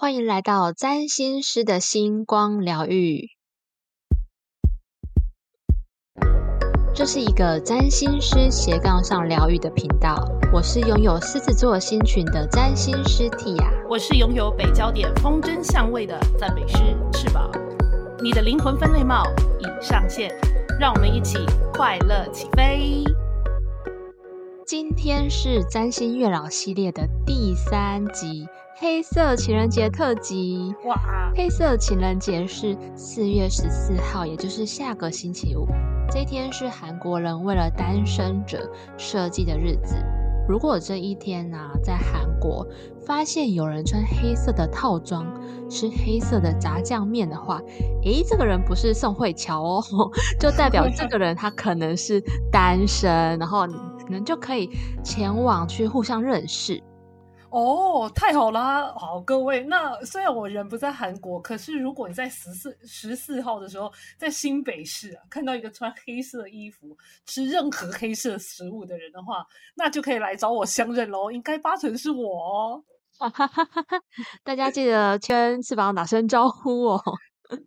欢迎来到占星师的星光疗愈。这是一个占星师斜杠上疗愈的频道。我是拥有狮子座星群的占星师 Tia，我是拥有北焦点风筝相位的赞美师翅膀。你的灵魂分类帽已上线，让我们一起快乐起飞。今天是占星月老系列的第三集。黑色情人节特辑哇！黑色情人节是四月十四号，也就是下个星期五。这一天是韩国人为了单身者设计的日子。如果这一天呢，在韩国发现有人穿黑色的套装，吃黑色的炸酱面的话，诶，这个人不是宋慧乔哦，就代表这个人他可能是单身，然后可能就可以前往去互相认识。哦，太好啦！好，各位，那虽然我人不在韩国，可是如果你在十四十四号的时候在新北市啊，看到一个穿黑色衣服、吃任何黑色食物的人的话，那就可以来找我相认喽。应该八成是我哦。大家记得跟翅膀打声招呼哦。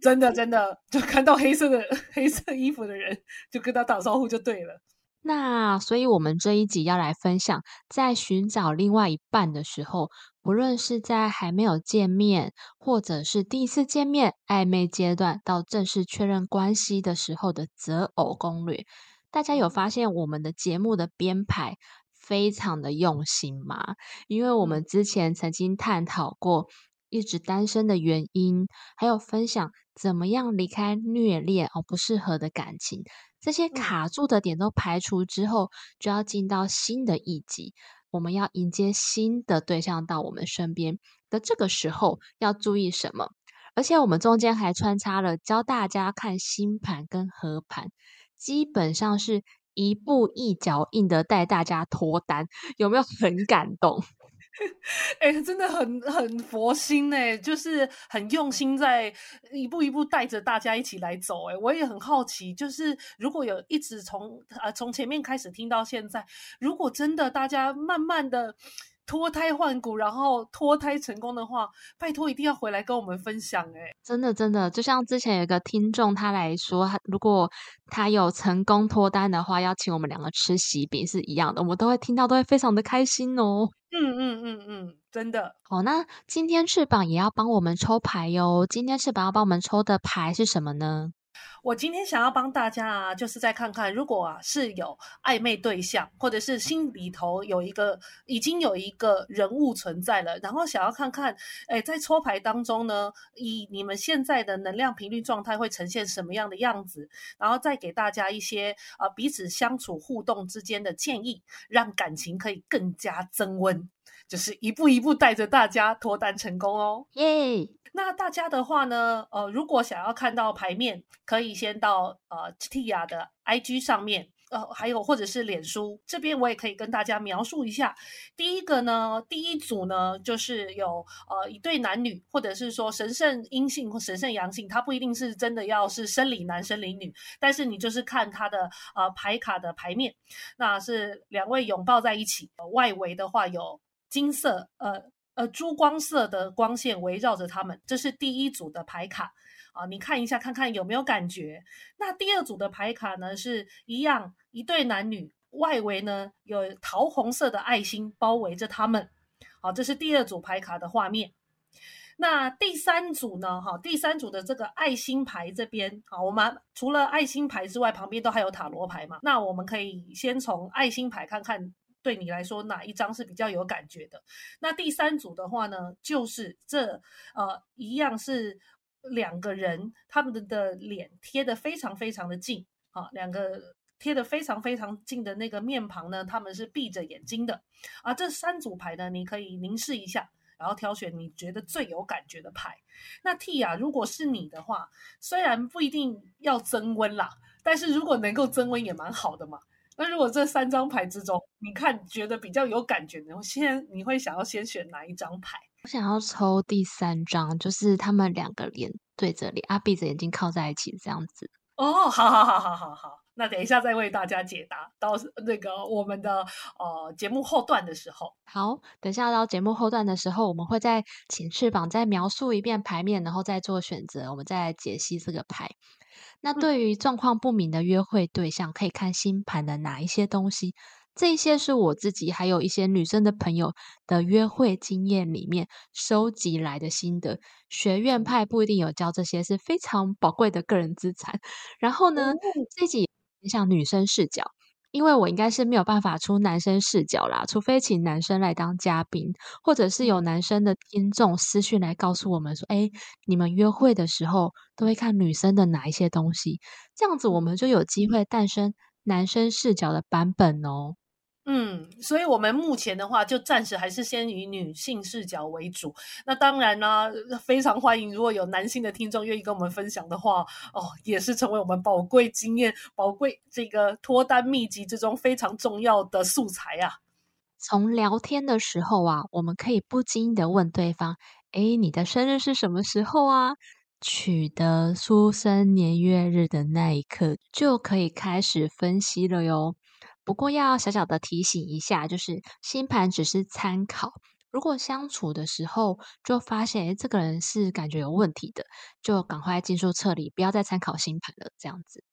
真的，真的，就看到黑色的 黑色衣服的人，就跟他打招呼就对了。那所以，我们这一集要来分享，在寻找另外一半的时候，不论是在还没有见面，或者是第一次见面、暧昧阶段到正式确认关系的时候的择偶攻略。大家有发现我们的节目的编排非常的用心吗？因为我们之前曾经探讨过一直单身的原因，还有分享怎么样离开虐恋而不适合的感情。这些卡住的点都排除之后，就要进到新的一集。我们要迎接新的对象到我们身边的这个时候，要注意什么？而且我们中间还穿插了教大家看星盘跟合盘，基本上是一步一脚印的带大家脱单，有没有很感动？哎，真的很很佛心哎，就是很用心在一步一步带着大家一起来走哎，我也很好奇，就是如果有一直从呃从前面开始听到现在，如果真的大家慢慢的。脱胎换骨，然后脱胎成功的话，拜托一定要回来跟我们分享哎！真的真的，就像之前有个听众他来说，如果他有成功脱单的话，要请我们两个吃喜饼是一样的，我们都会听到，都会非常的开心哦。嗯嗯嗯嗯，真的。好，那今天翅膀也要帮我们抽牌哟。今天翅膀要帮我们抽的牌是什么呢？我今天想要帮大家啊，就是再看看，如果啊是有暧昧对象，或者是心里头有一个已经有一个人物存在了，然后想要看看，哎，在抽牌当中呢，以你们现在的能量频率状态会呈现什么样的样子，然后再给大家一些啊彼此相处互动之间的建议，让感情可以更加增温，就是一步一步带着大家脱单成功哦，耶！那大家的话呢？呃，如果想要看到牌面，可以先到呃 Tia 的 IG 上面，呃，还有或者是脸书这边，我也可以跟大家描述一下。第一个呢，第一组呢，就是有呃一对男女，或者是说神圣阴性或神圣阳性，它不一定是真的要是生理男生理女，但是你就是看他的呃牌卡的牌面，那是两位拥抱在一起，呃外围的话有金色呃。呃，珠光色的光线围绕着他们，这是第一组的牌卡啊，你看一下，看看有没有感觉。那第二组的牌卡呢，是一样，一对男女，外围呢有桃红色的爱心包围着他们。好，这是第二组牌卡的画面。那第三组呢？哈，第三组的这个爱心牌这边，好，我们除了爱心牌之外，旁边都还有塔罗牌嘛。那我们可以先从爱心牌看看。对你来说哪一张是比较有感觉的？那第三组的话呢，就是这呃一样是两个人，他们的脸贴的非常非常的近啊，两个贴的非常非常近的那个面庞呢，他们是闭着眼睛的啊。这三组牌呢，你可以凝视一下，然后挑选你觉得最有感觉的牌。那 T 啊，如果是你的话，虽然不一定要增温啦，但是如果能够增温也蛮好的嘛。那如果这三张牌之中，你看觉得比较有感觉的，先你会想要先选哪一张牌？我想要抽第三张，就是他们两个脸对着脸，啊，闭着眼睛靠在一起这样子。哦，好好好好好好，那等一下再为大家解答到那个我们的呃节目后段的时候。好，等下到节目后段的时候，我们会再请翅膀再描述一遍牌面，然后再做选择，我们再来解析这个牌。那对于状况不明的约会对象，可以看星盘的哪一些东西？这些是我自己还有一些女生的朋友的约会经验里面收集来的心得。学院派不一定有教这些，是非常宝贵的个人资产。然后呢，这集像女生视角，因为我应该是没有办法出男生视角啦，除非请男生来当嘉宾，或者是有男生的听众私讯来告诉我们说：“哎，你们约会的时候都会看女生的哪一些东西？”这样子我们就有机会诞生男生视角的版本哦。嗯，所以我们目前的话，就暂时还是先以女性视角为主。那当然呢，非常欢迎如果有男性的听众愿意跟我们分享的话，哦，也是成为我们宝贵经验、宝贵这个脱单秘籍之中非常重要的素材啊。从聊天的时候啊，我们可以不经意的问对方：“哎，你的生日是什么时候啊？”取得出生年月日的那一刻，就可以开始分析了哟。不过要小小的提醒一下，就是星盘只是参考。如果相处的时候就发现，哎，这个人是感觉有问题的，就赶快进入撤离，不要再参考星盘了。这样子，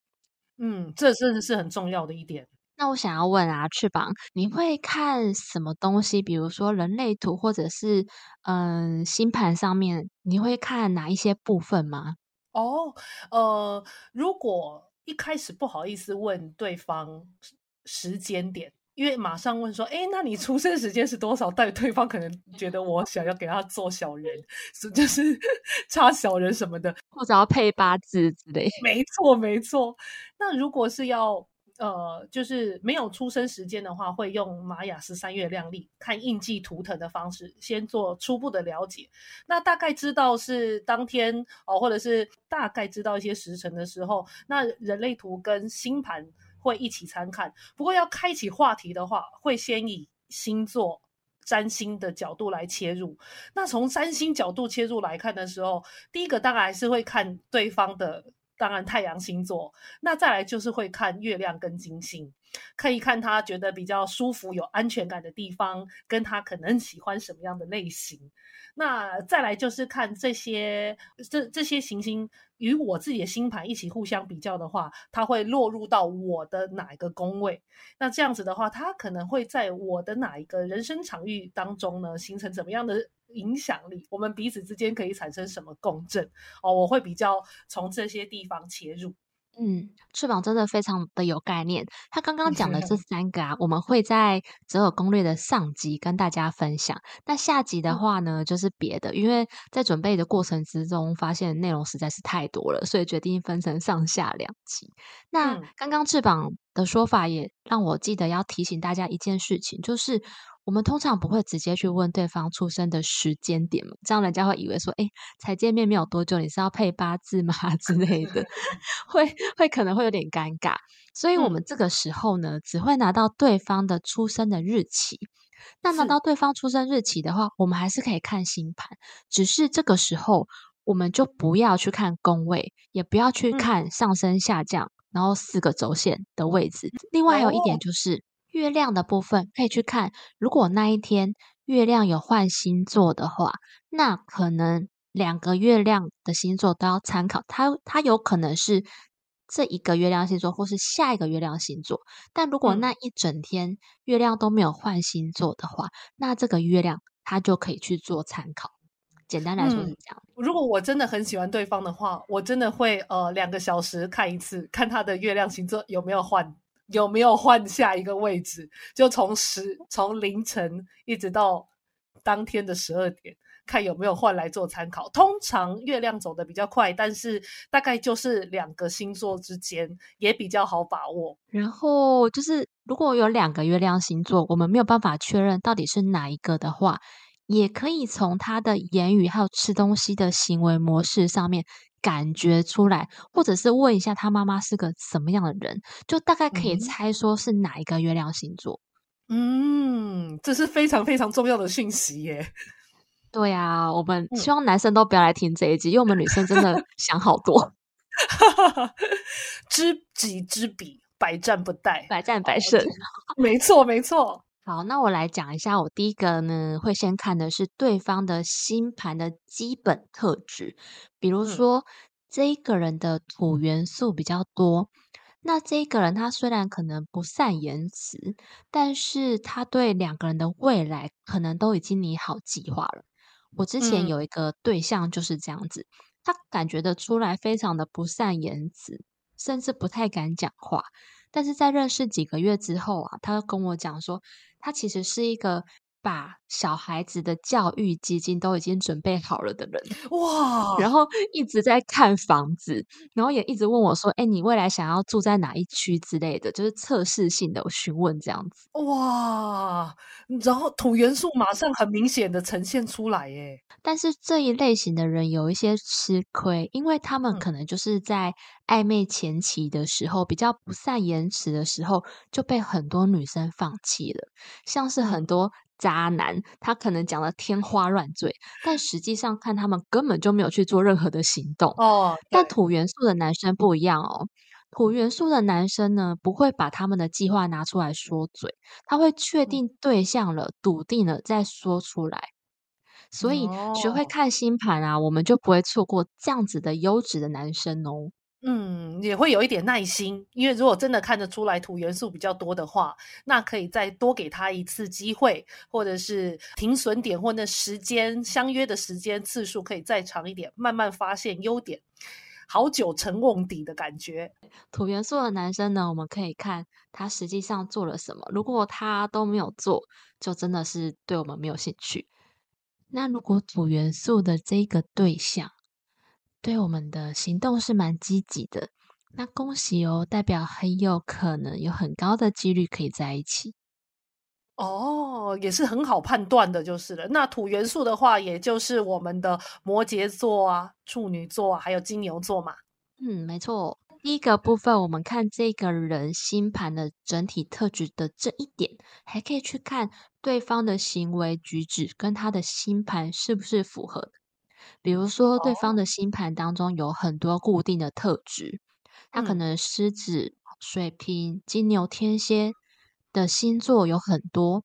嗯，这真的是很重要的一点。那我想要问啊，翅膀，你会看什么东西？比如说人类图，或者是嗯星盘上面，你会看哪一些部分吗？哦，呃，如果一开始不好意思问对方。时间点，因为马上问说，哎，那你出生时间是多少？但对方可能觉得我想要给他做小人，是 就是差小人什么的，或者要配八字之类。没错，没错。那如果是要呃，就是没有出生时间的话，会用玛雅十三月亮历看印记图腾的方式，先做初步的了解。那大概知道是当天哦，或者是大概知道一些时辰的时候，那人类图跟星盘。会一起参看，不过要开启话题的话，会先以星座占星的角度来切入。那从占星角度切入来看的时候，第一个当然还是会看对方的，当然太阳星座。那再来就是会看月亮跟金星，可以看他觉得比较舒服、有安全感的地方，跟他可能喜欢什么样的类型。那再来就是看这些这这些行星与我自己的星盘一起互相比较的话，它会落入到我的哪一个宫位？那这样子的话，它可能会在我的哪一个人生场域当中呢，形成怎么样的影响力？我们彼此之间可以产生什么共振？哦，我会比较从这些地方切入。嗯，翅膀真的非常的有概念。他刚刚讲的这 三个啊，我们会在择偶攻略的上集跟大家分享。那下集的话呢，就是别的，因为在准备的过程之中，发现内容实在是太多了，所以决定分成上下两集。那刚刚翅膀的说法也让我记得要提醒大家一件事情，就是。我们通常不会直接去问对方出生的时间点嘛，这样人家会以为说，哎，才见面没有多久，你是要配八字吗 之类的，会会可能会有点尴尬。所以，我们这个时候呢，只会拿到对方的出生的日期。那拿到对方出生日期的话，我们还是可以看星盘，只是这个时候我们就不要去看宫位，也不要去看上升下降，然后四个轴线的位置。另外还有一点就是。月亮的部分可以去看，如果那一天月亮有换星座的话，那可能两个月亮的星座都要参考。它它有可能是这一个月亮星座，或是下一个月亮星座。但如果那一整天月亮都没有换星座的话，那这个月亮它就可以去做参考。简单来说是这样。如果我真的很喜欢对方的话，我真的会呃两个小时看一次，看他的月亮星座有没有换。有没有换下一个位置？就从十从凌晨一直到当天的十二点，看有没有换来做参考。通常月亮走的比较快，但是大概就是两个星座之间也比较好把握。然后就是如果有两个月亮星座，我们没有办法确认到底是哪一个的话，也可以从他的言语还有吃东西的行为模式上面。感觉出来，或者是问一下他妈妈是个什么样的人，就大概可以猜说是哪一个月亮星座。嗯，这是非常非常重要的讯息耶。对呀，我们希望男生都不要来听这一集，因为我们女生真的 想好多。知己知彼，百战不殆，百战百胜。没错，没错。好，那我来讲一下，我第一个呢会先看的是对方的星盘的基本特质，比如说这一个人的土元素比较多。那这个人他虽然可能不善言辞，但是他对两个人的未来可能都已经拟好计划了。我之前有一个对象就是这样子，他感觉得出来非常的不善言辞，甚至不太敢讲话。但是在认识几个月之后啊，他跟我讲说，它其实是一个。把小孩子的教育基金都已经准备好了的人哇，然后一直在看房子，然后也一直问我说：“哎，你未来想要住在哪一区之类的？”就是测试性的询问这样子哇，然后土元素马上很明显的呈现出来耶。但是这一类型的人有一些吃亏，因为他们可能就是在暧昧前期的时候比较不善言辞的时候，就被很多女生放弃了，像是很多。渣男，他可能讲的天花乱坠，但实际上看他们根本就没有去做任何的行动哦。但土元素的男生不一样哦，土元素的男生呢，不会把他们的计划拿出来说嘴，他会确定对象了，笃定了再说出来。所以学会看星盘啊，我们就不会错过这样子的优质的男生哦。嗯，也会有一点耐心，因为如果真的看得出来土元素比较多的话，那可以再多给他一次机会，或者是停损点或那时间相约的时间次数可以再长一点，慢慢发现优点，好久成瓮底的感觉。土元素的男生呢，我们可以看他实际上做了什么，如果他都没有做，就真的是对我们没有兴趣。那如果土元素的这个对象，对我们的行动是蛮积极的，那恭喜哦，代表很有可能有很高的几率可以在一起。哦，也是很好判断的，就是了。那土元素的话，也就是我们的摩羯座啊、处女座啊，还有金牛座嘛。嗯，没错。第一个部分，我们看这个人星盘的整体特质的这一点，还可以去看对方的行为举止跟他的星盘是不是符合的。比如说，对方的星盘当中有很多固定的特质，他可能狮子、水瓶、金牛、天蝎的星座有很多，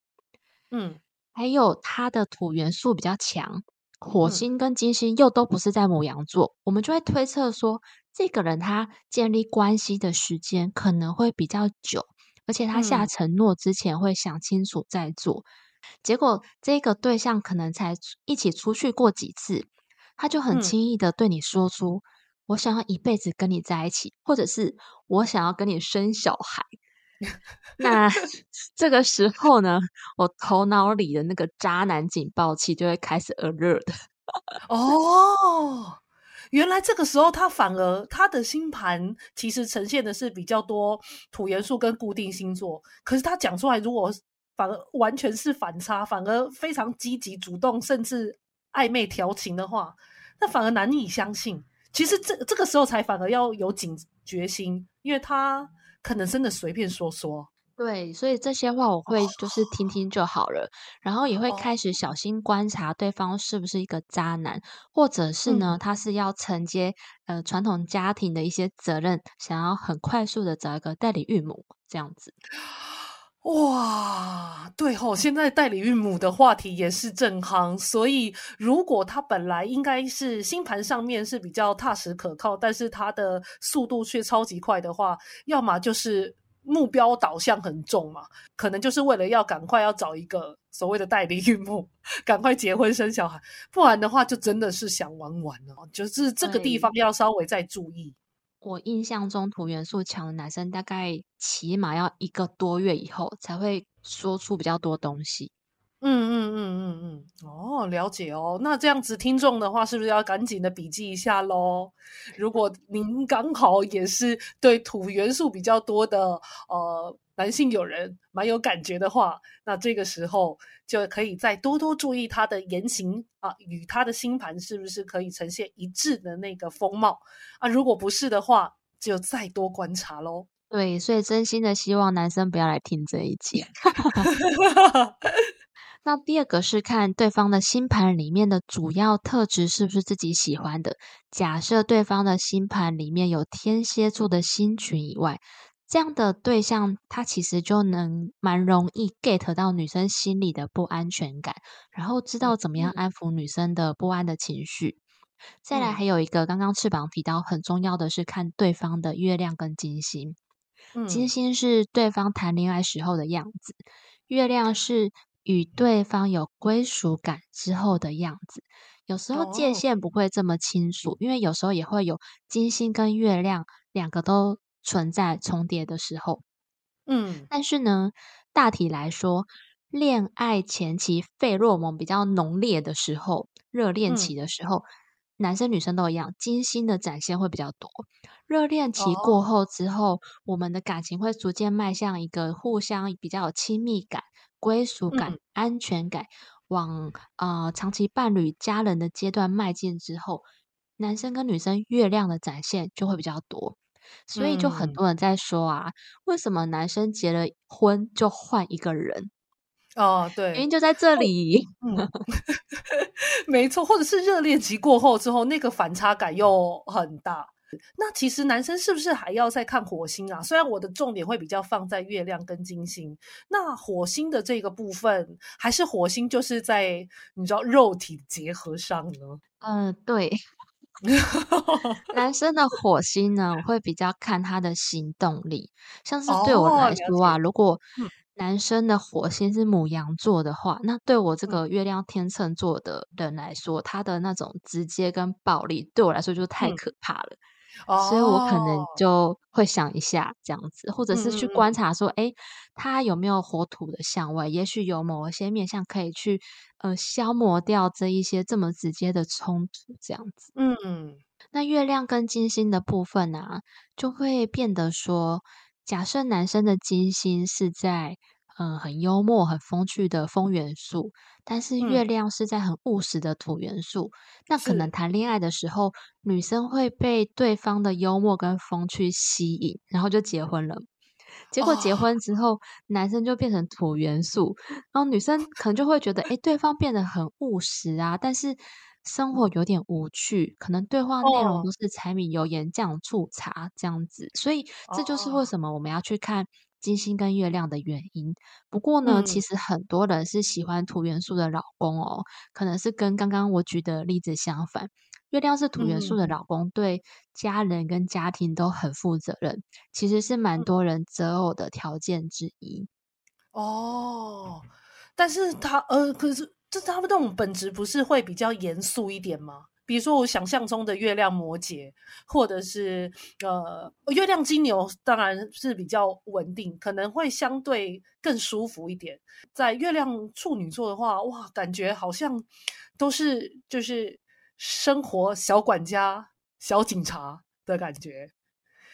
嗯，还有他的土元素比较强，火星跟金星又都不是在母羊座，我们就会推测说，这个人他建立关系的时间可能会比较久，而且他下承诺之前会想清楚再做，结果这个对象可能才一起出去过几次。他就很轻易的对你说出：“我想要一辈子跟你在一起，或者是我想要跟你生小孩。”那 这个时候呢，我头脑里的那个渣男警报器就会开始 alert。哦，原来这个时候他反而他的星盘其实呈现的是比较多土元素跟固定星座，可是他讲出来，如果反而完全是反差，反而非常积极主动，甚至。暧昧调情的话，那反而难以相信。其实这这个时候才反而要有警觉心，因为他可能真的随便说说。对，所以这些话我会就是听听就好了，然后也会开始小心观察对方是不是一个渣男，或者是呢，他是要承接呃传统家庭的一些责任，想要很快速的找一个代理孕母这样子。哇，对吼，现在代理孕母的话题也是正夯，所以如果他本来应该是星盘上面是比较踏实可靠，但是他的速度却超级快的话，要么就是目标导向很重嘛，可能就是为了要赶快要找一个所谓的代理孕母，赶快结婚生小孩，不然的话就真的是想玩玩了，就是这个地方要稍微再注意。我印象中，土元素强的男生大概起码要一个多月以后才会说出比较多东西。嗯嗯嗯嗯嗯，哦，了解哦。那这样子，听众的话是不是要赶紧的笔记一下喽？如果您刚好也是对土元素比较多的呃男性友人蛮有感觉的话，那这个时候就可以再多多注意他的言行啊，与他的星盘是不是可以呈现一致的那个风貌啊？如果不是的话，就再多观察喽。对，所以真心的希望男生不要来听这一集。那第二个是看对方的星盘里面的主要特质是不是自己喜欢的。假设对方的星盘里面有天蝎座的星群以外，这样的对象，他其实就能蛮容易 get 到女生心里的不安全感，然后知道怎么样安抚女生的不安的情绪。再来，还有一个刚刚翅膀提到很重要的是看对方的月亮跟金星。金星是对方谈恋爱时候的样子，月亮是与对方有归属感之后的样子。有时候界限不会这么清楚，因为有时候也会有金星跟月亮两个都存在重叠的时候。嗯，但是呢，大体来说，恋爱前期费洛蒙比较浓烈的时候，热恋期的时候，男生女生都一样，精心的展现会比较多。热恋期过后之后，我们的感情会逐渐迈向一个互相比较有亲密感、归属感、安全感。往呃长期伴侣、家人的阶段迈进之后，男生跟女生月亮的展现就会比较多，所以就很多人在说啊，为什么男生结了婚就换一个人？哦，对，原因就在这里。嗯，没错，或者是热恋期过后之后，那个反差感又很大。那其实男生是不是还要再看火星啊？虽然我的重点会比较放在月亮跟金星，那火星的这个部分，还是火星就是在你知道肉体结合上呢？嗯，对。男生的火星呢，我会比较看他的行动力，像是对我来说啊，如果男生的火星是母羊座的话，那对我这个月亮天秤座的人来说，他的那种直接跟暴力，对我来说就太可怕了。所以我可能就会想一下这样子，或者是去观察说，哎，他有没有火土的相位？也许有某一些面相可以去呃消磨掉这一些这么直接的冲突，这样子。嗯，那月亮跟金星的部分呢，就会变得说，假设男生的金星是在。嗯，很幽默、很风趣的风元素，但是月亮是在很务实的土元素。那可能谈恋爱的时候，女生会被对方的幽默跟风趣吸引，然后就结婚了。结果结婚之后，男生就变成土元素，然后女生可能就会觉得，哎，对方变得很务实啊，但是生活有点无趣，可能对话内容都是柴米油盐酱醋茶这样子。所以这就是为什么我们要去看。金星跟月亮的原因，不过呢，其实很多人是喜欢土元素的老公哦，可能是跟刚刚我举的例子相反。月亮是土元素的老公，对家人跟家庭都很负责任，其实是蛮多人择偶的条件之一。哦，但是他呃，可是这他们这种本质不是会比较严肃一点吗？比如说我想象中的月亮摩羯，或者是呃月亮金牛，当然是比较稳定，可能会相对更舒服一点。在月亮处女座的话，哇，感觉好像都是就是生活小管家、小警察的感觉。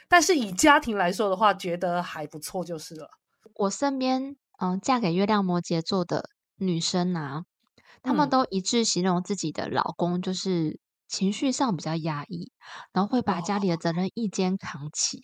但是以家庭来说的话，觉得还不错就是了。我身边嗯，嫁给月亮摩羯座的女生啊。他们都一致形容自己的老公就是情绪上比较压抑，然后会把家里的责任一肩扛起。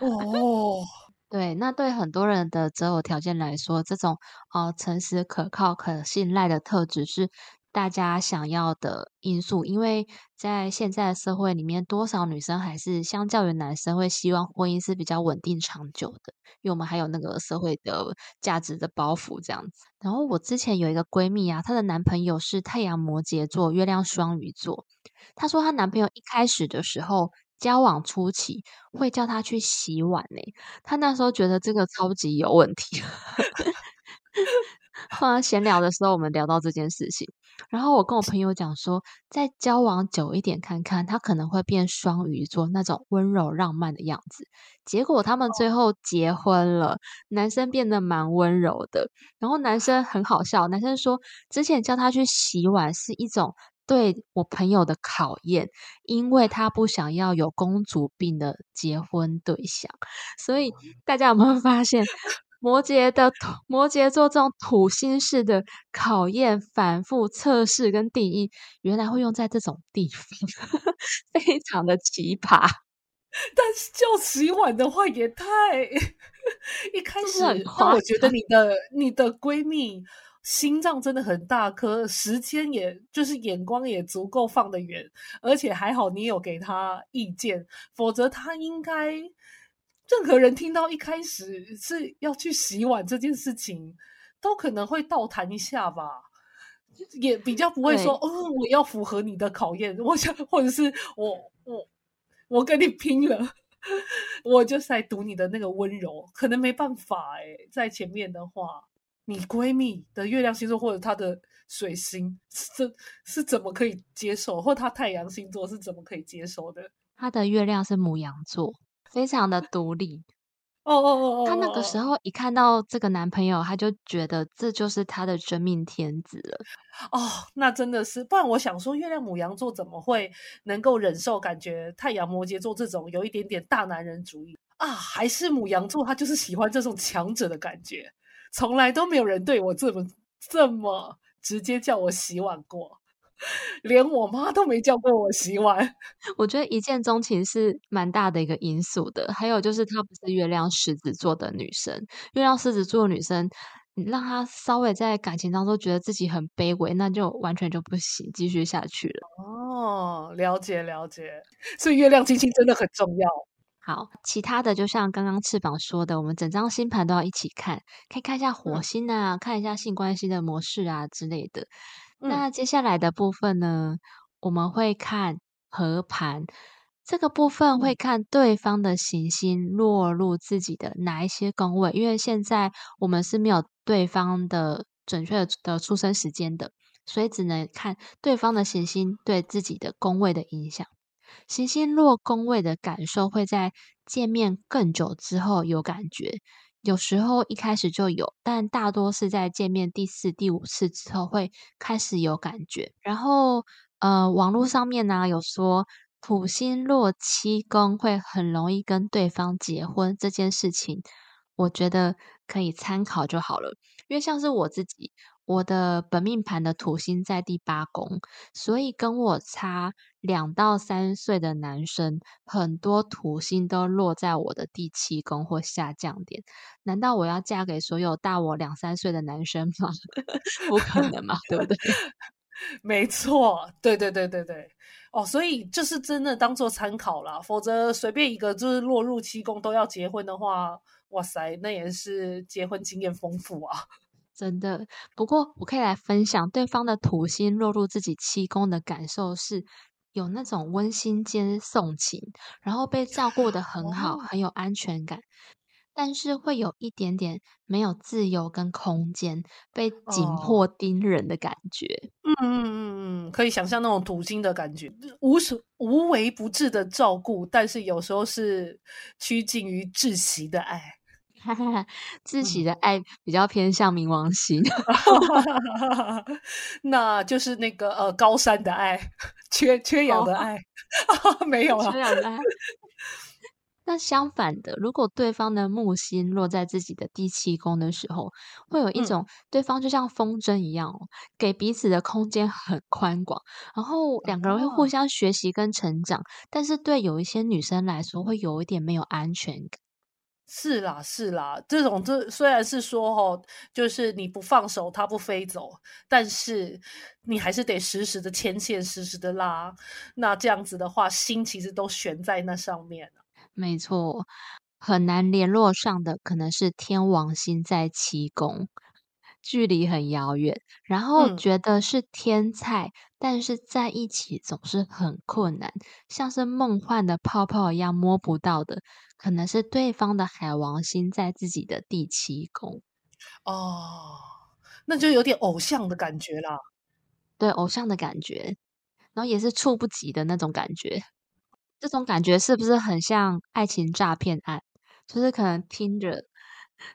哦，对，那对很多人的择偶条件来说，这种呃诚实、可靠、可信赖的特质是。大家想要的因素，因为在现在的社会里面，多少女生还是相较于男生会希望婚姻是比较稳定长久的，因为我们还有那个社会的价值的包袱这样子。然后我之前有一个闺蜜啊，她的男朋友是太阳摩羯座，月亮双鱼座。她说她男朋友一开始的时候，交往初期会叫她去洗碗呢，她那时候觉得这个超级有问题。后来闲聊的时候，我们聊到这件事情，然后我跟我朋友讲说，再交往久一点看看，他可能会变双鱼座那种温柔浪漫的样子。结果他们最后结婚了，男生变得蛮温柔的，然后男生很好笑，男生说之前叫他去洗碗是一种对我朋友的考验，因为他不想要有公主病的结婚对象。所以大家有没有发现？摩羯的土，摩羯座这种土星式的考验、反复测试跟定义，原来会用在这种地方，非常的奇葩。但是就洗碗的话，也太 一开始，那我觉得你的你的闺蜜心脏真的很大颗，时间也就是眼光也足够放得远，而且还好你有给她意见，否则她应该。任何人听到一开始是要去洗碗这件事情，都可能会倒谈一下吧，也比较不会说，哦，我要符合你的考验，我想，或者是我我我跟你拼了，我就是来赌你的那个温柔，可能没办法哎，在前面的话，你闺蜜的月亮星座或者她的水星是是怎么可以接受，或她太阳星座是怎么可以接受的？她的月亮是母羊座。非常的独立，哦哦哦哦，她那个时候一看到这个男朋友，她就觉得这就是她的真命天子了。哦，那真的是，不然我想说，月亮母羊座怎么会能够忍受感觉太阳摩羯座这种有一点点大男人主义啊？还是母羊座他就是喜欢这种强者的感觉，从来都没有人对我这么这么直接叫我洗碗过。连我妈都没叫过我洗碗，我觉得一见钟情是蛮大的一个因素的。还有就是她不是月亮狮子座的女生，月亮狮子座的女生，你让她稍微在感情当中觉得自己很卑微，那就完全就不行，继续下去了。哦，了解了解，所以月亮金星真的很重要。好，其他的就像刚刚翅膀说的，我们整张星盘都要一起看，可以看一下火星啊，看一下性关系的模式啊之类的。那接下来的部分呢，我们会看合盘，这个部分会看对方的行星落入自己的哪一些宫位，因为现在我们是没有对方的准确的出生时间的，所以只能看对方的行星对自己的宫位的影响。行星落宫位的感受会在见面更久之后有感觉。有时候一开始就有，但大多是在见面第四、第五次之后会开始有感觉。然后，呃，网络上面呢有说土星落七宫会很容易跟对方结婚这件事情，我觉得可以参考就好了。因为像是我自己。我的本命盘的土星在第八宫，所以跟我差两到三岁的男生，很多土星都落在我的第七宫或下降点。难道我要嫁给所有大我两三岁的男生吗？不可能嘛，对不对？没错，对对对对对。哦，所以就是真的当做参考啦，否则随便一个就是落入七宫都要结婚的话，哇塞，那也是结婚经验丰富啊。真的，不过我可以来分享对方的土星落入自己七宫的感受，是有那种温馨兼送情，然后被照顾的很好，很有安全感，但是会有一点点没有自由跟空间，被紧迫盯人的感觉。嗯嗯嗯嗯，可以想象那种土星的感觉，无所无微不至的照顾，但是有时候是趋近于窒息的爱。哈哈，自己的爱比较偏向冥王星，那就是那个呃高山的爱，缺 缺氧的爱，没有了。缺氧的爱。那相反的，如果对方的木星落在自己的第七宫的时候，会有一种对方就像风筝一样，给彼此的空间很宽广，然后两个人会互相学习跟成长。但是对有一些女生来说，会有一点没有安全感。是啦，是啦，这种这虽然是说哈，就是你不放手，它不飞走，但是你还是得时时的牵线，时时的拉。那这样子的话，心其实都悬在那上面没错，很难联络上的可能是天王星在七宫。距离很遥远，然后觉得是天菜，但是在一起总是很困难，像是梦幻的泡泡一样摸不到的，可能是对方的海王星在自己的第七宫哦，那就有点偶像的感觉啦，对，偶像的感觉，然后也是猝不及的那种感觉，这种感觉是不是很像爱情诈骗案？就是可能听着。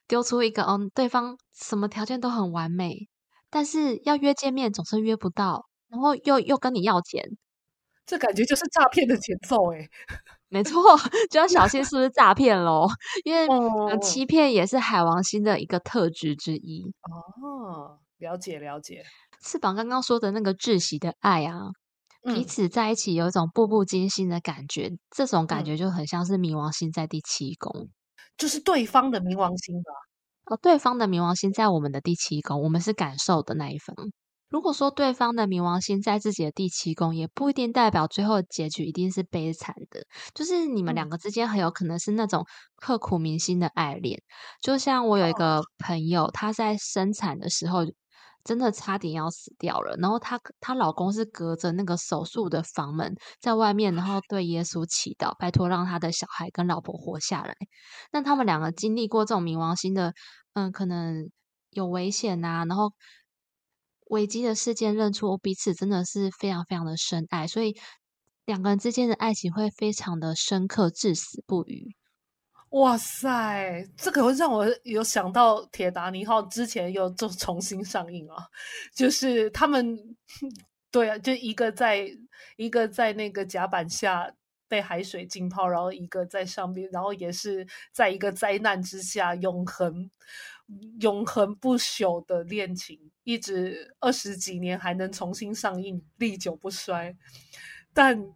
丢出一个嗯，对方什么条件都很完美，但是要约见面总是约不到，然后又又跟你要钱，这感觉就是诈骗的节奏哎。没错，就要小心是不是诈骗喽？因为欺骗也是海王星的一个特质之一。哦，了解了解。翅膀刚刚说的那个窒息的爱啊，彼此在一起有一种步步惊心的感觉，这种感觉就很像是冥王星在第七宫。就是对方的冥王星吧？哦，对方的冥王星在我们的第七宫，我们是感受的那一方。如果说对方的冥王星在自己的第七宫，也不一定代表最后结局一定是悲惨的。就是你们两个之间很有可能是那种刻骨铭心的爱恋。就像我有一个朋友，她在生产的时候真的差点要死掉了，然后她她老公是隔着那个手术的房门在外面，然后对耶稣祈祷，拜托让他的小孩跟老婆活下来。那他们两个经历过这种冥王星的，嗯，可能有危险呐，然后。危机的事件认出彼此真的是非常非常的深爱，所以两个人之间的爱情会非常的深刻，至死不渝。哇塞，这个会让我有想到《铁达尼号》之前又就重新上映啊，就是他们对啊，就一个在一个在那个甲板下被海水浸泡，然后一个在上面，然后也是在一个灾难之下永恒。永恒不朽的恋情，一直二十几年还能重新上映，历久不衰。但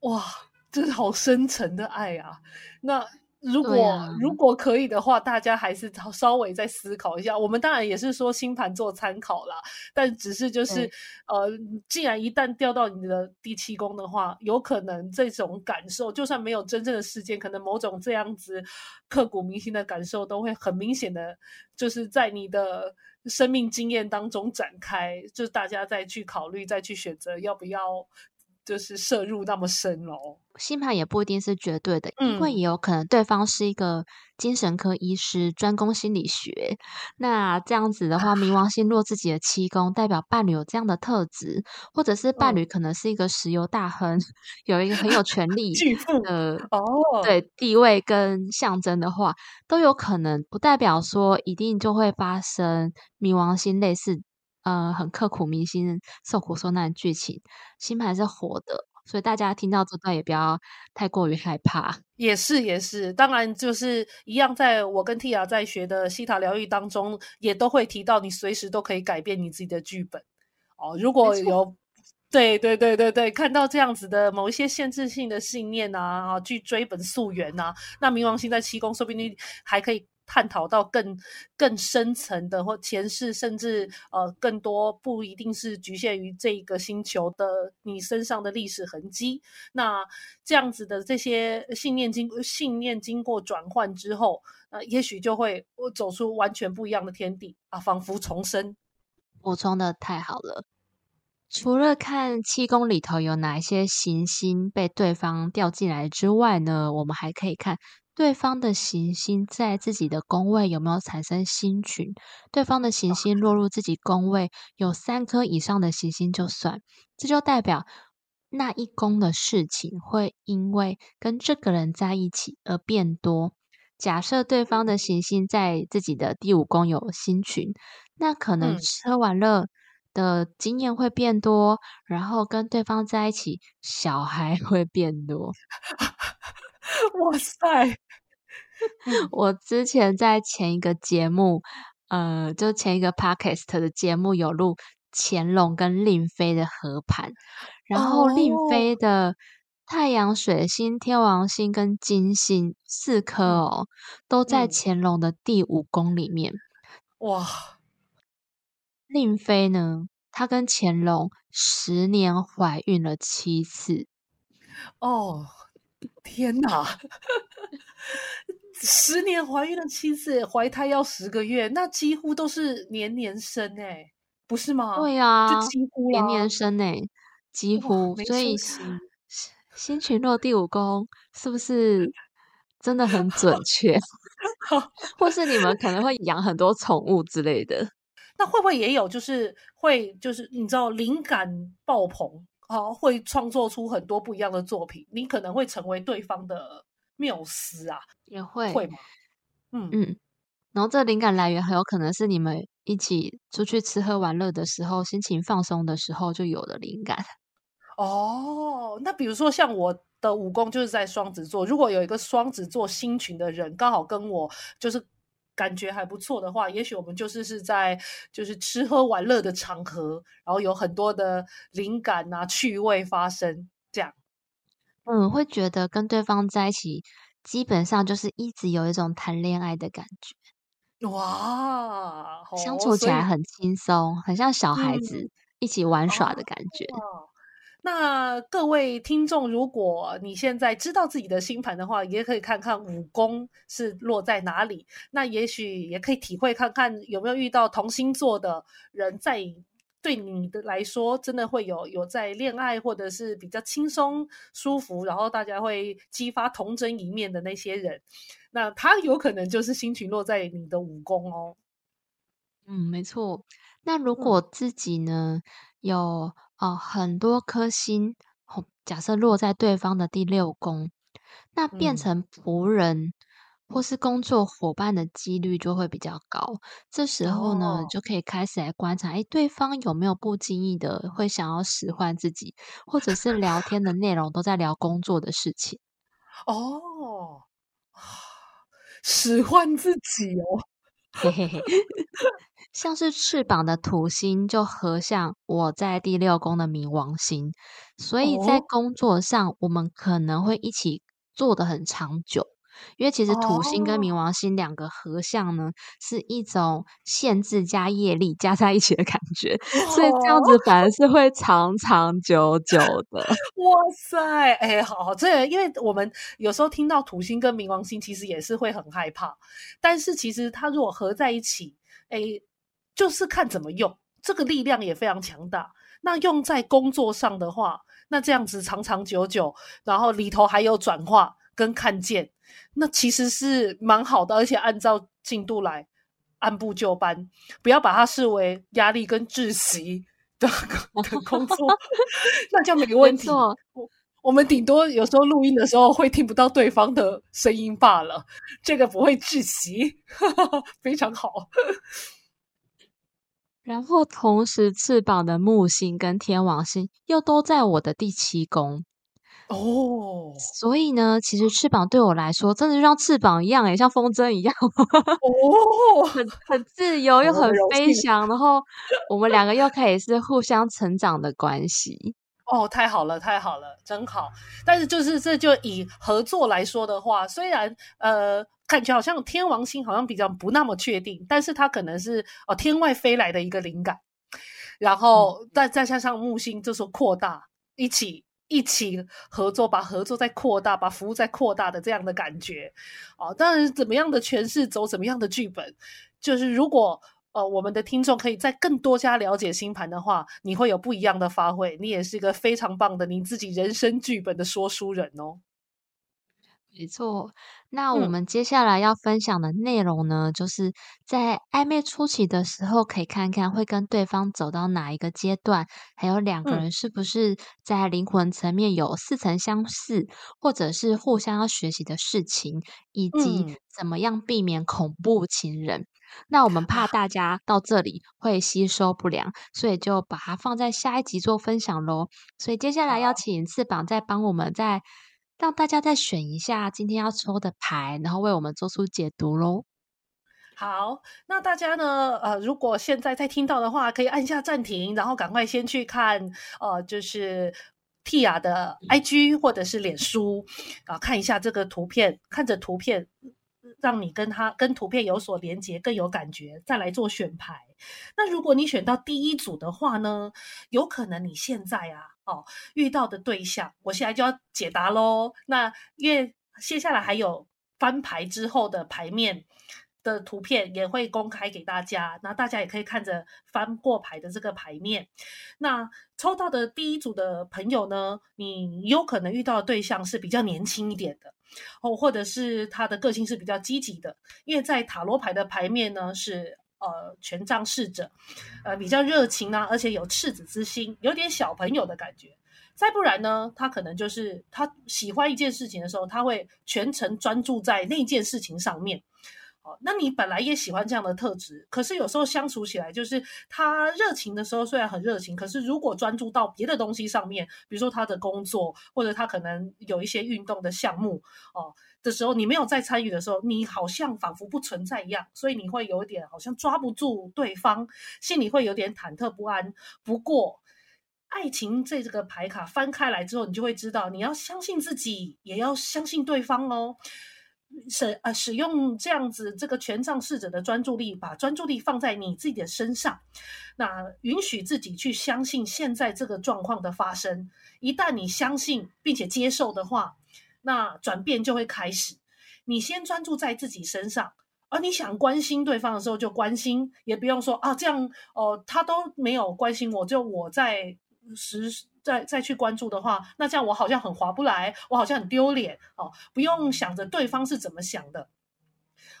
哇，这是好深沉的爱啊！那。如果如果可以的话，大家还是稍微再思考一下。我们当然也是说星盘做参考啦，但只是就是呃，既然一旦掉到你的第七宫的话，有可能这种感受，就算没有真正的事件，可能某种这样子刻骨铭心的感受，都会很明显的，就是在你的生命经验当中展开。就大家再去考虑，再去选择要不要。就是摄入那么深哦，星盘也不一定是绝对的，因为也有可能对方是一个精神科医师，专攻心理学。那这样子的话，冥王星落自己的七宫，代表伴侣有这样的特质，或者是伴侣可能是一个石油大亨，有一个很有权力的哦，对地位跟象征的话，都有可能，不代表说一定就会发生冥王星类似。呃，很刻苦铭心、受苦受难的剧情，星盘是活的，所以大家听到这段也不要太过于害怕。也是，也是，当然就是一样，在我跟 Tia 在学的西塔疗愈当中，也都会提到，你随时都可以改变你自己的剧本。哦，如果有，对对对对对，看到这样子的某一些限制性的信念啊，啊，去追本溯源啊，那冥王星在七宫，说不定还可以。探讨到更更深层的或前世，甚至呃更多不一定是局限于这一个星球的你身上的历史痕迹。那这样子的这些信念经信念经过转换之后，呃，也许就会走出完全不一样的天地啊，仿佛重生。补充的太好了。除了看七宫里头有哪一些行星被对方掉进来之外呢，我们还可以看。对方的行星在自己的宫位有没有产生星群？对方的行星落入自己宫位有三颗以上的行星就算，这就代表那一宫的事情会因为跟这个人在一起而变多。假设对方的行星在自己的第五宫有星群，那可能吃喝玩乐的经验会变多，然后跟对方在一起，小孩 会变多。哇塞！我之前在前一个节目，呃，就前一个 podcast 的节目有录乾隆跟令妃的合盘，然后令妃的太阳、水星、天王星跟金星四颗哦，都在乾隆的第五宫里面。哇！令妃呢，她跟乾隆十年怀孕了七次。哦。天哪！十年怀孕的妻子，怀胎要十个月，那几乎都是年年生哎，不是吗？对呀，就几乎年年生哎，几乎。所以星群落第五宫是不是真的很准确？或是你们可能会养很多宠物之类的？那会不会也有？就是会，就是你知道，灵感爆棚。好，会创作出很多不一样的作品。你可能会成为对方的缪斯啊，也会会吗？嗯嗯。然后这灵感来源很有可能是你们一起出去吃喝玩乐的时候，心情放松的时候就有了灵感。哦，那比如说像我的武功就是在双子座，如果有一个双子座星群的人刚好跟我就是。感觉还不错的话，也许我们就是是在就是吃喝玩乐的场合，然后有很多的灵感啊、趣味发生，这样。嗯，会觉得跟对方在一起，基本上就是一直有一种谈恋爱的感觉。哇，相处起来很轻松，很像小孩子一起玩耍的感觉。那各位听众，如果你现在知道自己的星盘的话，也可以看看五宫是落在哪里。那也许也可以体会看看有没有遇到同星座的人，在对你的来说，真的会有有在恋爱或者是比较轻松舒服，然后大家会激发童真一面的那些人。那他有可能就是星群落在你的五宫哦。嗯，没错。那如果自己呢有。哦，很多颗星，假设落在对方的第六宫，那变成仆人或是工作伙伴的几率就会比较高。这时候呢，就可以开始来观察，哎，对方有没有不经意的会想要使唤自己，或者是聊天的内容都在聊工作的事情。哦，使唤自己哦，嘿嘿嘿。像是翅膀的土星就合向我在第六宫的冥王星，所以在工作上我们可能会一起做的很长久。因为其实土星跟冥王星两个合相呢，是一种限制加业力加在一起的感觉，所以这样子反而是会长长久久的。哇塞，哎，好，这因为我们有时候听到土星跟冥王星，其实也是会很害怕。但是其实它如果合在一起，哎，就是看怎么用，这个力量也非常强大。那用在工作上的话，那这样子长长久久，然后里头还有转化跟看见。那其实是蛮好的，而且按照进度来，按部就班，不要把它视为压力跟窒息的的工作，那就没问题。我我们顶多有时候录音的时候会听不到对方的声音罢了，这个不会窒息，非常好。然后同时，翅膀的木星跟天王星又都在我的第七宫。哦，所以呢，其实翅膀对我来说，真的就像翅膀一样，也像风筝一样，哦，很很自由又很飞翔，然后我们两个又可以是互相成长的关系。哦，太好了，太好了，真好。但是就是这就以合作来说的话，虽然呃，感觉好像天王星好像比较不那么确定，但是它可能是哦天外飞来的一个灵感，然后再再加上木星，就是扩大一起。一起合作，把合作再扩大，把服务再扩大的这样的感觉，哦，当然怎么样的诠释，走怎么样的剧本，就是如果呃我们的听众可以在更多加了解星盘的话，你会有不一样的发挥，你也是一个非常棒的你自己人生剧本的说书人哦。没错，那我们接下来要分享的内容呢，就是在暧昧初期的时候，可以看看会跟对方走到哪一个阶段，还有两个人是不是在灵魂层面有似曾相似，或者是互相要学习的事情，以及怎么样避免恐怖情人。那我们怕大 家到这里会吸收不良，所以就把它放在下一集做分享喽。所以接下来要请翅膀再帮我们在。让大家再选一下今天要抽的牌，然后为我们做出解读喽。好，那大家呢？呃，如果现在在听到的话，可以按下暂停，然后赶快先去看，呃，就是 Tia 的 IG 或者是脸书啊，看一下这个图片，看着图片，让你跟他跟图片有所连接，更有感觉，再来做选牌。那如果你选到第一组的话呢，有可能你现在啊。哦，遇到的对象，我现在就要解答喽。那因为接下来还有翻牌之后的牌面的图片也会公开给大家，那大家也可以看着翻过牌的这个牌面。那抽到的第一组的朋友呢，你有可能遇到的对象是比较年轻一点的，哦，或者是他的个性是比较积极的，因为在塔罗牌的牌面呢是。呃，权杖侍者，呃，比较热情啊，而且有赤子之心，有点小朋友的感觉。再不然呢，他可能就是他喜欢一件事情的时候，他会全程专注在那件事情上面。哦，那你本来也喜欢这样的特质，可是有时候相处起来，就是他热情的时候虽然很热情，可是如果专注到别的东西上面，比如说他的工作，或者他可能有一些运动的项目，哦。的时候，你没有在参与的时候，你好像仿佛不存在一样，所以你会有点好像抓不住对方，心里会有点忐忑不安。不过，爱情这这个牌卡翻开来之后，你就会知道，你要相信自己，也要相信对方哦。使呃使用这样子这个权杖侍者的专注力，把专注力放在你自己的身上，那允许自己去相信现在这个状况的发生。一旦你相信并且接受的话，那转变就会开始。你先专注在自己身上，而你想关心对方的时候就关心，也不用说啊这样哦，他都没有关心我，就我在实再再去关注的话，那这样我好像很划不来，我好像很丢脸哦。不用想着对方是怎么想的，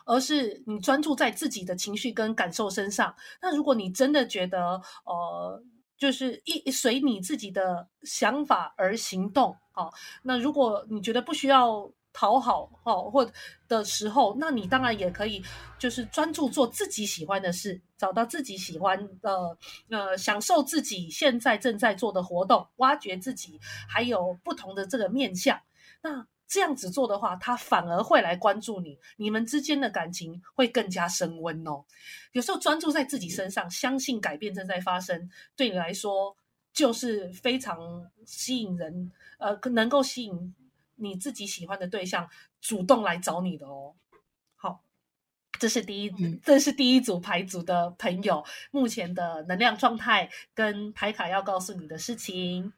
而是你专注在自己的情绪跟感受身上。那如果你真的觉得呃。就是一随你自己的想法而行动，哦。那如果你觉得不需要讨好，哦，或的时候，那你当然也可以，就是专注做自己喜欢的事，找到自己喜欢的，呃，享受自己现在正在做的活动，挖掘自己还有不同的这个面相。那。这样子做的话，他反而会来关注你，你们之间的感情会更加升温哦。有时候专注在自己身上，相信改变正在发生，对你来说就是非常吸引人，呃，能够吸引你自己喜欢的对象主动来找你的哦。好，这是第一，这是第一组牌组的朋友目前的能量状态跟牌卡要告诉你的事情。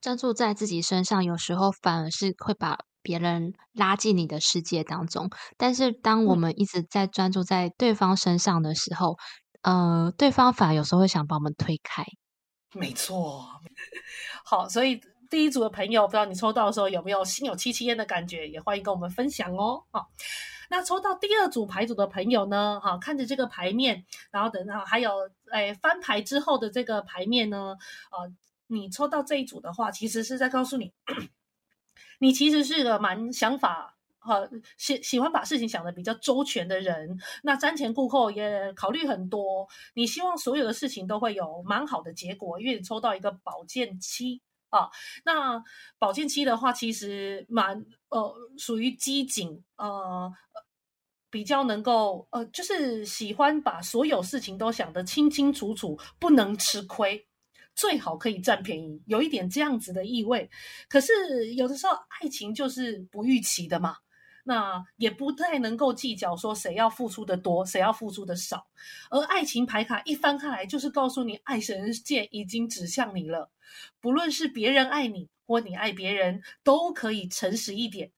专注在自己身上，有时候反而是会把别人拉进你的世界当中。但是，当我们一直在专注在对方身上的时候，呃，对方反而有时候会想把我们推开。没错。好，所以第一组的朋友，不知道你抽到的时候有没有心有戚戚焉的感觉，也欢迎跟我们分享哦。好，那抽到第二组牌组的朋友呢？哈，看着这个牌面，然后等到还有诶翻牌之后的这个牌面呢？呃。你抽到这一组的话，其实是在告诉你，你其实是个蛮想法和喜喜欢把事情想的比较周全的人。那瞻前顾后也考虑很多，你希望所有的事情都会有蛮好的结果。因为你抽到一个宝剑七啊，那保健期的话，其实蛮呃属于机警呃，比较能够呃，就是喜欢把所有事情都想得清清楚楚，不能吃亏。最好可以占便宜，有一点这样子的意味。可是有的时候爱情就是不预期的嘛，那也不太能够计较说谁要付出的多，谁要付出的少。而爱情牌卡一翻开来，就是告诉你爱神剑已经指向你了。不论是别人爱你或你爱别人，都可以诚实一点，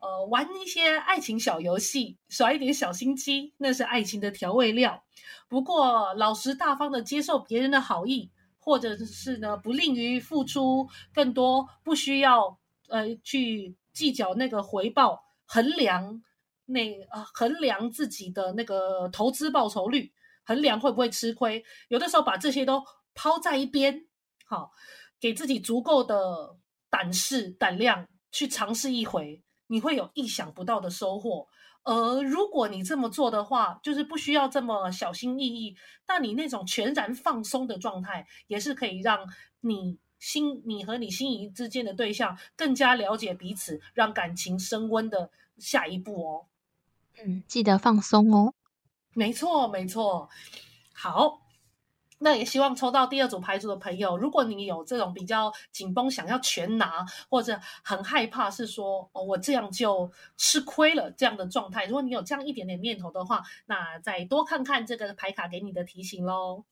呃，玩一些爱情小游戏，耍一点小心机，那是爱情的调味料。不过老实大方的接受别人的好意。或者是呢，不吝于付出更多，不需要呃去计较那个回报，衡量那啊衡量自己的那个投资报酬率，衡量会不会吃亏。有的时候把这些都抛在一边，好，给自己足够的胆识胆量去尝试一回，你会有意想不到的收获。而如果你这么做的话，就是不需要这么小心翼翼，那你那种全然放松的状态，也是可以让你心你和你心仪之间的对象更加了解彼此，让感情升温的下一步哦。嗯，记得放松哦。没错，没错。好。那也希望抽到第二组牌组的朋友，如果你有这种比较紧绷、想要全拿，或者很害怕是说哦我这样就吃亏了这样的状态，如果你有这样一点点念头的话，那再多看看这个牌卡给你的提醒喽。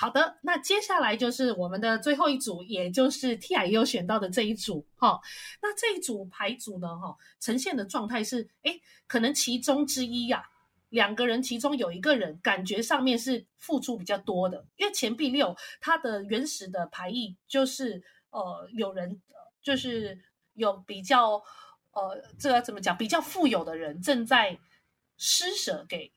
好的，那接下来就是我们的最后一组，也就是 T I U 选到的这一组哈。那这一组牌组呢，哈，呈现的状态是，哎，可能其中之一呀。两个人，其中有一个人感觉上面是付出比较多的，因为钱币六它的原始的牌意就是呃，有人就是有比较呃，这个怎么讲？比较富有的人正在施舍给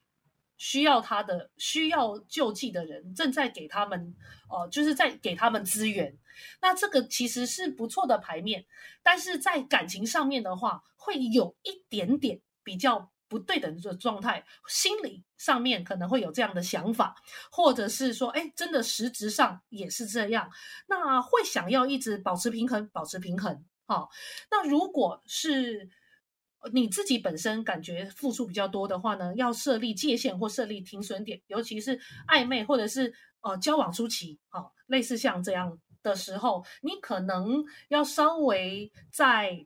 需要他的、需要救济的人，正在给他们哦，就是在给他们资源。那这个其实是不错的牌面，但是在感情上面的话，会有一点点比较。不对等的状态，心理上面可能会有这样的想法，或者是说，哎，真的实质上也是这样，那会想要一直保持平衡，保持平衡。好，那如果是你自己本身感觉付出比较多的话呢，要设立界限或设立停损点，尤其是暧昧或者是呃交往初期，好，类似像这样的时候，你可能要稍微再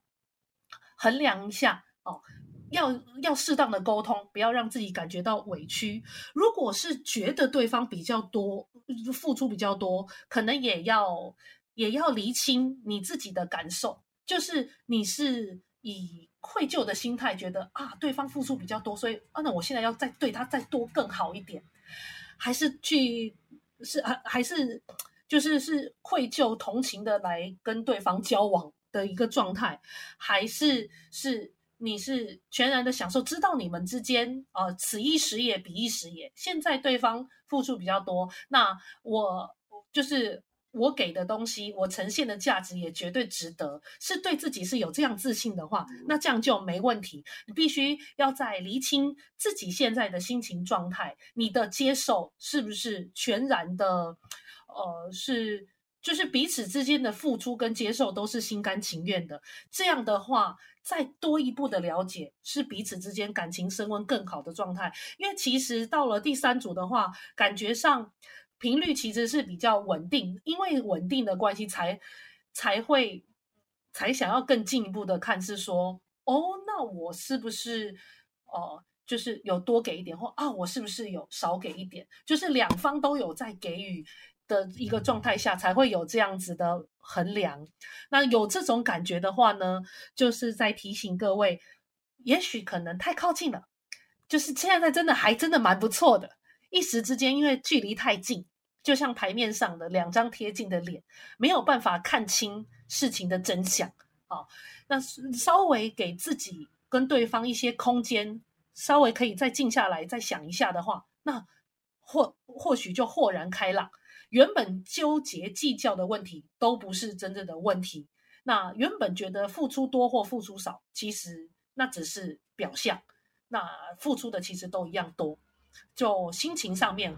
衡量一下，哦。要要适当的沟通，不要让自己感觉到委屈。如果是觉得对方比较多，付出比较多，可能也要也要厘清你自己的感受，就是你是以愧疚的心态觉得啊，对方付出比较多，所以啊，那我现在要再对他再多更好一点，还是去是还还是就是是愧疚同情的来跟对方交往的一个状态，还是是？你是全然的享受，知道你们之间啊，此一时也，彼一时也。现在对方付出比较多，那我就是我给的东西，我呈现的价值也绝对值得。是对自己是有这样自信的话，那这样就没问题。你必须要在厘清自己现在的心情状态，你的接受是不是全然的，呃，是。就是彼此之间的付出跟接受都是心甘情愿的，这样的话，再多一步的了解，是彼此之间感情升温更好的状态。因为其实到了第三组的话，感觉上频率其实是比较稳定，因为稳定的关系才才会才想要更进一步的看，是说哦，那我是不是哦，就是有多给一点，或啊，我是不是有少给一点？就是两方都有在给予。的一个状态下才会有这样子的衡量。那有这种感觉的话呢，就是在提醒各位，也许可能太靠近了，就是现在真的还真的蛮不错的。一时之间，因为距离太近，就像台面上的两张贴近的脸，没有办法看清事情的真相啊。那稍微给自己跟对方一些空间，稍微可以再静下来，再想一下的话，那或或许就豁然开朗。原本纠结计较的问题都不是真正的问题。那原本觉得付出多或付出少，其实那只是表象。那付出的其实都一样多。就心情上面，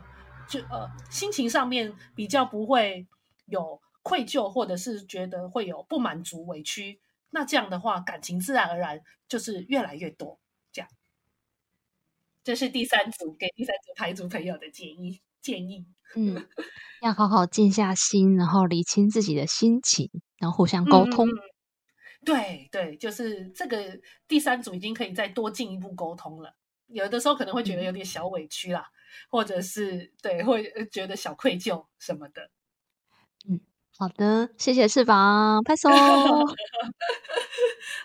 就呃心情上面比较不会有愧疚，或者是觉得会有不满足、委屈。那这样的话，感情自然而然就是越来越多。这样，这是第三组给第三组牌组朋友的建议。建议，嗯，要好好静下心，然后理清自己的心情，然后互相沟通。对对，就是这个第三组已经可以再多进一步沟通了。有的时候可能会觉得有点小委屈啦，或者是对，会觉得小愧疚什么的。嗯，好的，谢谢翅膀，拍手。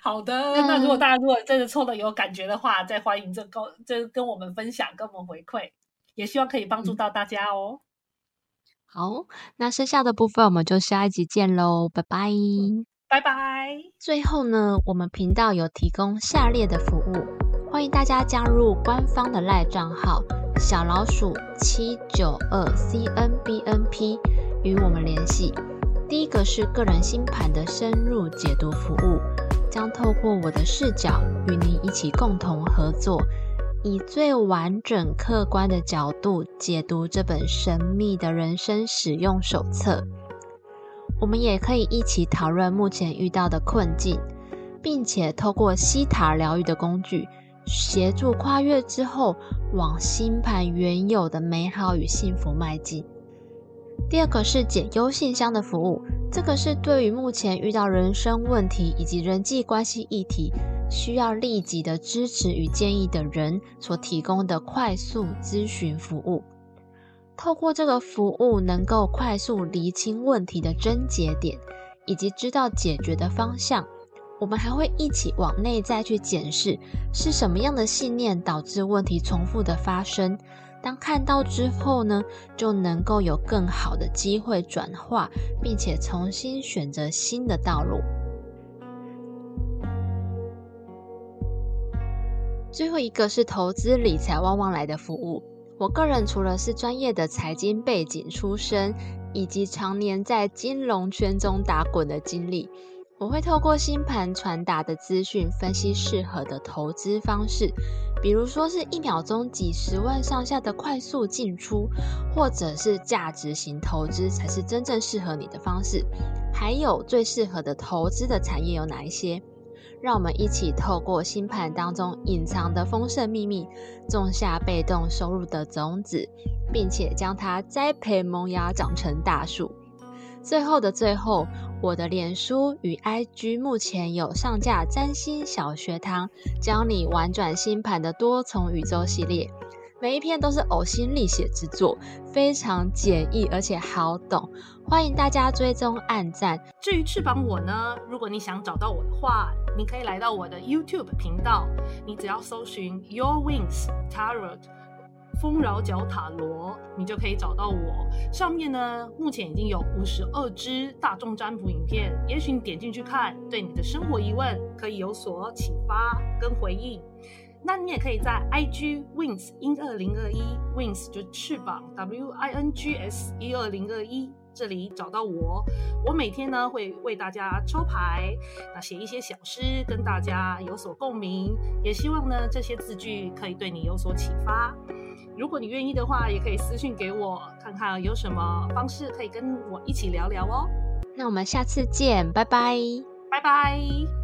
好的，那如果大家如果真的抽的有感觉的话，再欢迎这跟这跟我们分享，跟我们回馈。也希望可以帮助到大家哦。好，那剩下的部分我们就下一集见喽，拜拜，拜拜。最后呢，我们频道有提供下列的服务，欢迎大家加入官方的赖账号小老鼠七九二 C N B N P 与我们联系。第一个是个人星盘的深入解读服务，将透过我的视角与您一起共同合作。以最完整、客观的角度解读这本神秘的人生使用手册。我们也可以一起讨论目前遇到的困境，并且透过西塔疗愈的工具，协助跨越之后往星盘原有的美好与幸福迈进。第二个是解忧信箱的服务，这个是对于目前遇到人生问题以及人际关系议题。需要立即的支持与建议的人所提供的快速咨询服务。透过这个服务，能够快速厘清问题的症结点，以及知道解决的方向。我们还会一起往内在去检视，是什么样的信念导致问题重复的发生。当看到之后呢，就能够有更好的机会转化，并且重新选择新的道路。最后一个是投资理财旺旺来的服务。我个人除了是专业的财经背景出身，以及常年在金融圈中打滚的经历，我会透过星盘传达的资讯，分析适合的投资方式。比如说是一秒钟几十万上下的快速进出，或者是价值型投资才是真正适合你的方式。还有最适合的投资的产业有哪一些？让我们一起透过星盘当中隐藏的丰盛秘密，种下被动收入的种子，并且将它栽培萌芽，长成大树。最后的最后，我的脸书与 IG 目前有上架占星小学堂，教你玩转星盘的多重宇宙系列，每一篇都是呕心沥血之作，非常简易而且好懂，欢迎大家追踪按赞。至于翅膀我呢，如果你想找到我的话，你可以来到我的 YouTube 频道，你只要搜寻 Your Wings Tarot。丰饶角塔罗，你就可以找到我。上面呢，目前已经有五十二支大众占卜影片，也许你点进去看，对你的生活疑问可以有所启发跟回应。那你也可以在 IG Wings 一二零二一 Wings 就翅膀 W I N G S 一二零二一这里找到我。我每天呢会为大家抽牌，那写一些小诗，跟大家有所共鸣。也希望呢这些字句可以对你有所启发。如果你愿意的话，也可以私信给我，看看有什么方式可以跟我一起聊聊哦。那我们下次见，拜拜，拜拜。